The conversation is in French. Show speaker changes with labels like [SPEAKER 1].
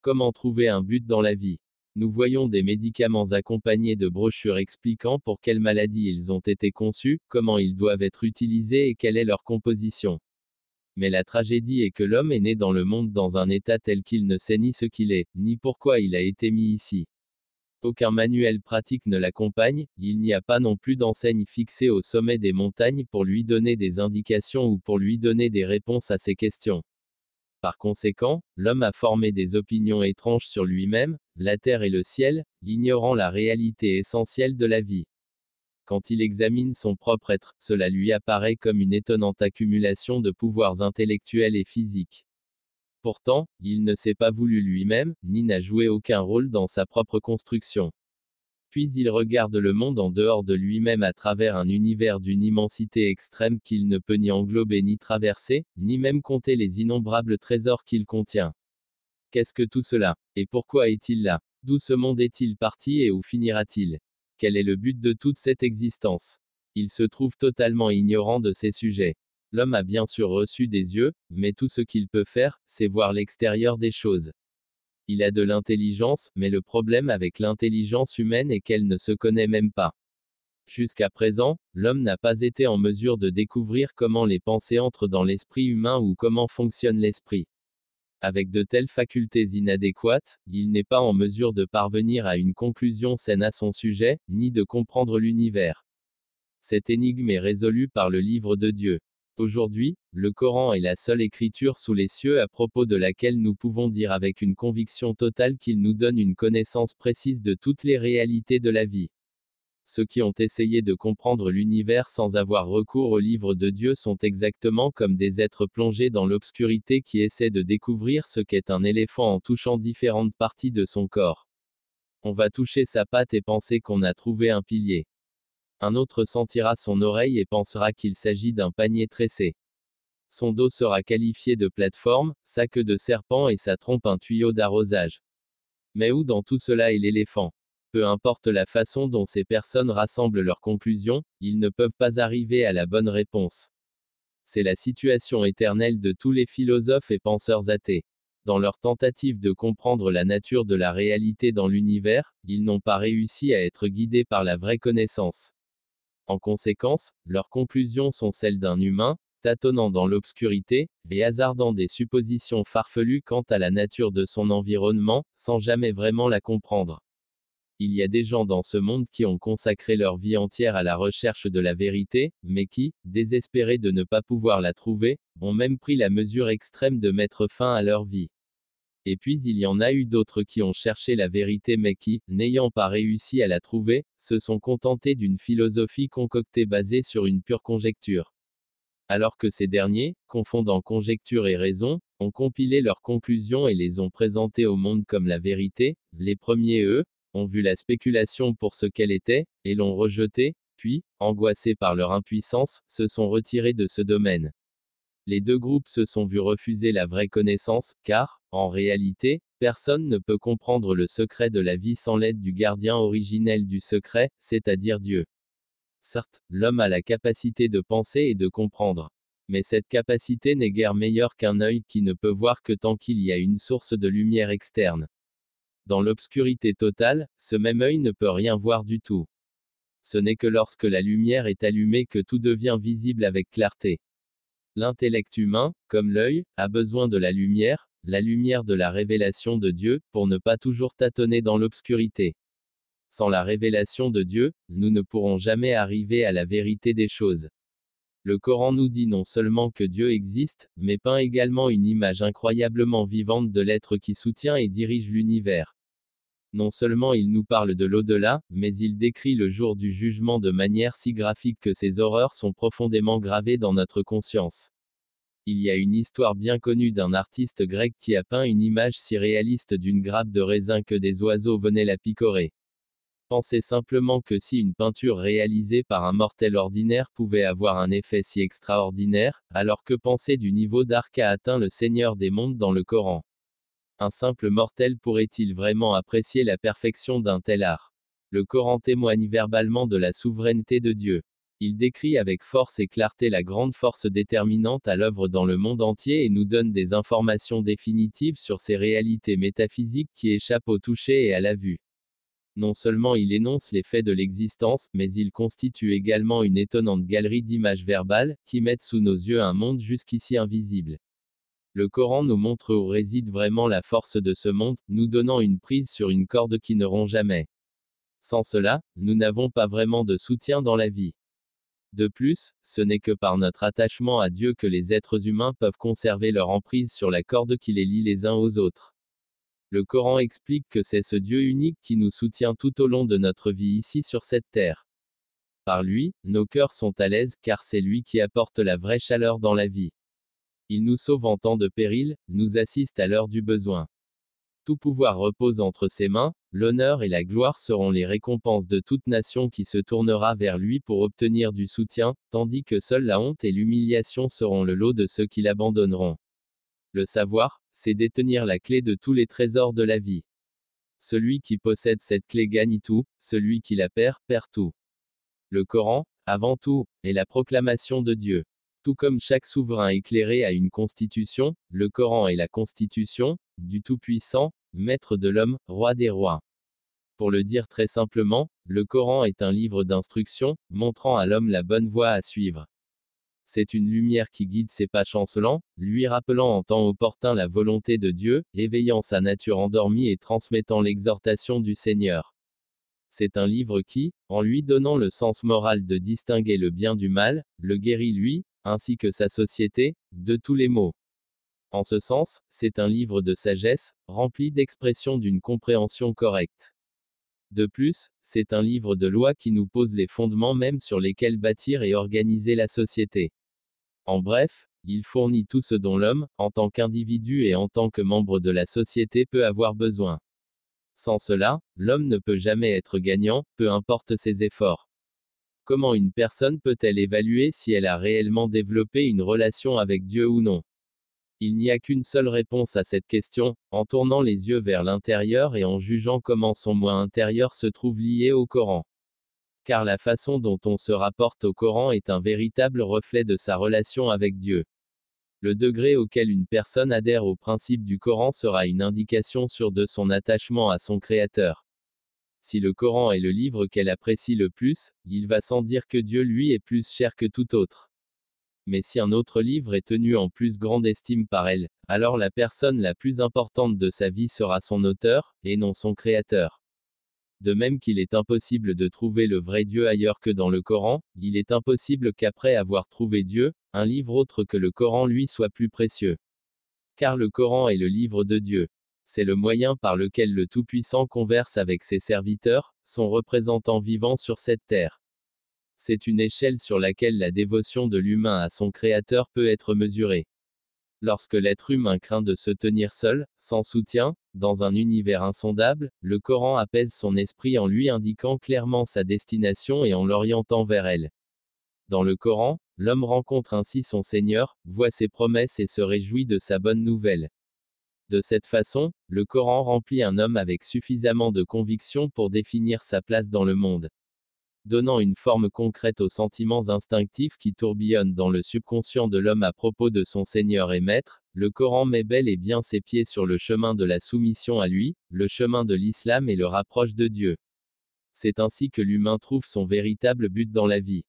[SPEAKER 1] Comment trouver un but dans la vie? Nous voyons des médicaments accompagnés de brochures expliquant pour quelles maladies ils ont été conçus, comment ils doivent être utilisés et quelle est leur composition. Mais la tragédie est que l'homme est né dans le monde dans un état tel qu'il ne sait ni ce qu'il est, ni pourquoi il a été mis ici. Aucun manuel pratique ne l'accompagne, il n'y a pas non plus d'enseigne fixée au sommet des montagnes pour lui donner des indications ou pour lui donner des réponses à ses questions. Par conséquent, l'homme a formé des opinions étranges sur lui-même, la terre et le ciel, ignorant la réalité essentielle de la vie. Quand il examine son propre être, cela lui apparaît comme une étonnante accumulation de pouvoirs intellectuels et physiques. Pourtant, il ne s'est pas voulu lui-même, ni n'a joué aucun rôle dans sa propre construction. Puis il regarde le monde en dehors de lui-même à travers un univers d'une immensité extrême qu'il ne peut ni englober ni traverser, ni même compter les innombrables trésors qu'il contient. Qu'est-ce que tout cela? Et pourquoi est-il là? D'où ce monde est-il parti et où finira-t-il? Quel est le but de toute cette existence? Il se trouve totalement ignorant de ces sujets. L'homme a bien sûr reçu des yeux, mais tout ce qu'il peut faire, c'est voir l'extérieur des choses. Il a de l'intelligence, mais le problème avec l'intelligence humaine est qu'elle ne se connaît même pas. Jusqu'à présent, l'homme n'a pas été en mesure de découvrir comment les pensées entrent dans l'esprit humain ou comment fonctionne l'esprit. Avec de telles facultés inadéquates, il n'est pas en mesure de parvenir à une conclusion saine à son sujet, ni de comprendre l'univers. Cette énigme est résolue par le livre de Dieu. Aujourd'hui, le Coran est la seule écriture sous les cieux à propos de laquelle nous pouvons dire avec une conviction totale qu'il nous donne une connaissance précise de toutes les réalités de la vie. Ceux qui ont essayé de comprendre l'univers sans avoir recours au livre de Dieu sont exactement comme des êtres plongés dans l'obscurité qui essaient de découvrir ce qu'est un éléphant en touchant différentes parties de son corps. On va toucher sa patte et penser qu'on a trouvé un pilier. Un autre sentira son oreille et pensera qu'il s'agit d'un panier tressé. Son dos sera qualifié de plateforme, sa queue de serpent et sa trompe un tuyau d'arrosage. Mais où dans tout cela est l'éléphant? Peu importe la façon dont ces personnes rassemblent leurs conclusions, ils ne peuvent pas arriver à la bonne réponse. C'est la situation éternelle de tous les philosophes et penseurs athées. Dans leur tentative de comprendre la nature de la réalité dans l'univers, ils n'ont pas réussi à être guidés par la vraie connaissance. En conséquence, leurs conclusions sont celles d'un humain, tâtonnant dans l'obscurité, et hasardant des suppositions farfelues quant à la nature de son environnement, sans jamais vraiment la comprendre. Il y a des gens dans ce monde qui ont consacré leur vie entière à la recherche de la vérité, mais qui, désespérés de ne pas pouvoir la trouver, ont même pris la mesure extrême de mettre fin à leur vie. Et puis il y en a eu d'autres qui ont cherché la vérité mais qui, n'ayant pas réussi à la trouver, se sont contentés d'une philosophie concoctée basée sur une pure conjecture. Alors que ces derniers, confondant conjecture et raison, ont compilé leurs conclusions et les ont présentées au monde comme la vérité, les premiers, eux, ont vu la spéculation pour ce qu'elle était, et l'ont rejetée, puis, angoissés par leur impuissance, se sont retirés de ce domaine. Les deux groupes se sont vus refuser la vraie connaissance, car, en réalité, personne ne peut comprendre le secret de la vie sans l'aide du gardien originel du secret, c'est-à-dire Dieu. Certes, l'homme a la capacité de penser et de comprendre. Mais cette capacité n'est guère meilleure qu'un œil qui ne peut voir que tant qu'il y a une source de lumière externe. Dans l'obscurité totale, ce même œil ne peut rien voir du tout. Ce n'est que lorsque la lumière est allumée que tout devient visible avec clarté. L'intellect humain, comme l'œil, a besoin de la lumière, la lumière de la révélation de Dieu, pour ne pas toujours tâtonner dans l'obscurité. Sans la révélation de Dieu, nous ne pourrons jamais arriver à la vérité des choses. Le Coran nous dit non seulement que Dieu existe, mais peint également une image incroyablement vivante de l'être qui soutient et dirige l'univers. Non seulement il nous parle de l'au-delà, mais il décrit le jour du jugement de manière si graphique que ces horreurs sont profondément gravées dans notre conscience. Il y a une histoire bien connue d'un artiste grec qui a peint une image si réaliste d'une grappe de raisin que des oiseaux venaient la picorer. Pensez simplement que si une peinture réalisée par un mortel ordinaire pouvait avoir un effet si extraordinaire, alors que penser du niveau d'art qu'a atteint le Seigneur des mondes dans le Coran? Un simple mortel pourrait-il vraiment apprécier la perfection d'un tel art? Le Coran témoigne verbalement de la souveraineté de Dieu. Il décrit avec force et clarté la grande force déterminante à l'œuvre dans le monde entier et nous donne des informations définitives sur ces réalités métaphysiques qui échappent au toucher et à la vue. Non seulement il énonce les faits de l'existence, mais il constitue également une étonnante galerie d'images verbales, qui mettent sous nos yeux un monde jusqu'ici invisible. Le Coran nous montre où réside vraiment la force de ce monde, nous donnant une prise sur une corde qui ne rompt jamais. Sans cela, nous n'avons pas vraiment de soutien dans la vie. De plus, ce n'est que par notre attachement à Dieu que les êtres humains peuvent conserver leur emprise sur la corde qui les lie les uns aux autres. Le Coran explique que c'est ce Dieu unique qui nous soutient tout au long de notre vie ici sur cette terre. Par lui, nos cœurs sont à l'aise car c'est lui qui apporte la vraie chaleur dans la vie. Il nous sauve en temps de péril, nous assiste à l'heure du besoin. Tout pouvoir repose entre ses mains, l'honneur et la gloire seront les récompenses de toute nation qui se tournera vers lui pour obtenir du soutien, tandis que seule la honte et l'humiliation seront le lot de ceux qui l'abandonneront. Le savoir, c'est détenir la clé de tous les trésors de la vie. Celui qui possède cette clé gagne tout, celui qui la perd, perd tout. Le Coran, avant tout, est la proclamation de Dieu. Tout comme chaque souverain éclairé a une constitution, le Coran est la constitution, du Tout-Puissant, maître de l'homme, roi des rois. Pour le dire très simplement, le Coran est un livre d'instruction, montrant à l'homme la bonne voie à suivre. C'est une lumière qui guide ses pas chancelants, lui rappelant en temps opportun la volonté de Dieu, éveillant sa nature endormie et transmettant l'exhortation du Seigneur. C'est un livre qui, en lui donnant le sens moral de distinguer le bien du mal, le guérit lui, ainsi que sa société, de tous les maux. En ce sens, c'est un livre de sagesse, rempli d'expressions d'une compréhension correcte. De plus, c'est un livre de loi qui nous pose les fondements même sur lesquels bâtir et organiser la société. En bref, il fournit tout ce dont l'homme, en tant qu'individu et en tant que membre de la société peut avoir besoin. Sans cela, l'homme ne peut jamais être gagnant, peu importe ses efforts. Comment une personne peut-elle évaluer si elle a réellement développé une relation avec Dieu ou non? Il n'y a qu'une seule réponse à cette question, en tournant les yeux vers l'intérieur et en jugeant comment son moi intérieur se trouve lié au Coran. Car la façon dont on se rapporte au Coran est un véritable reflet de sa relation avec Dieu. Le degré auquel une personne adhère au principe du Coran sera une indication sur de son attachement à son Créateur. Si le Coran est le livre qu'elle apprécie le plus, il va sans dire que Dieu lui est plus cher que tout autre mais si un autre livre est tenu en plus grande estime par elle, alors la personne la plus importante de sa vie sera son auteur, et non son créateur. De même qu'il est impossible de trouver le vrai Dieu ailleurs que dans le Coran, il est impossible qu'après avoir trouvé Dieu, un livre autre que le Coran lui soit plus précieux. Car le Coran est le livre de Dieu. C'est le moyen par lequel le Tout-Puissant converse avec ses serviteurs, son représentant vivant sur cette terre. C'est une échelle sur laquelle la dévotion de l'humain à son Créateur peut être mesurée. Lorsque l'être humain craint de se tenir seul, sans soutien, dans un univers insondable, le Coran apaise son esprit en lui indiquant clairement sa destination et en l'orientant vers elle. Dans le Coran, l'homme rencontre ainsi son Seigneur, voit ses promesses et se réjouit de sa bonne nouvelle. De cette façon, le Coran remplit un homme avec suffisamment de conviction pour définir sa place dans le monde donnant une forme concrète aux sentiments instinctifs qui tourbillonnent dans le subconscient de l'homme à propos de son Seigneur et Maître, le Coran met bel et bien ses pieds sur le chemin de la soumission à lui, le chemin de l'islam et le rapproche de Dieu. C'est ainsi que l'humain trouve son véritable but dans la vie.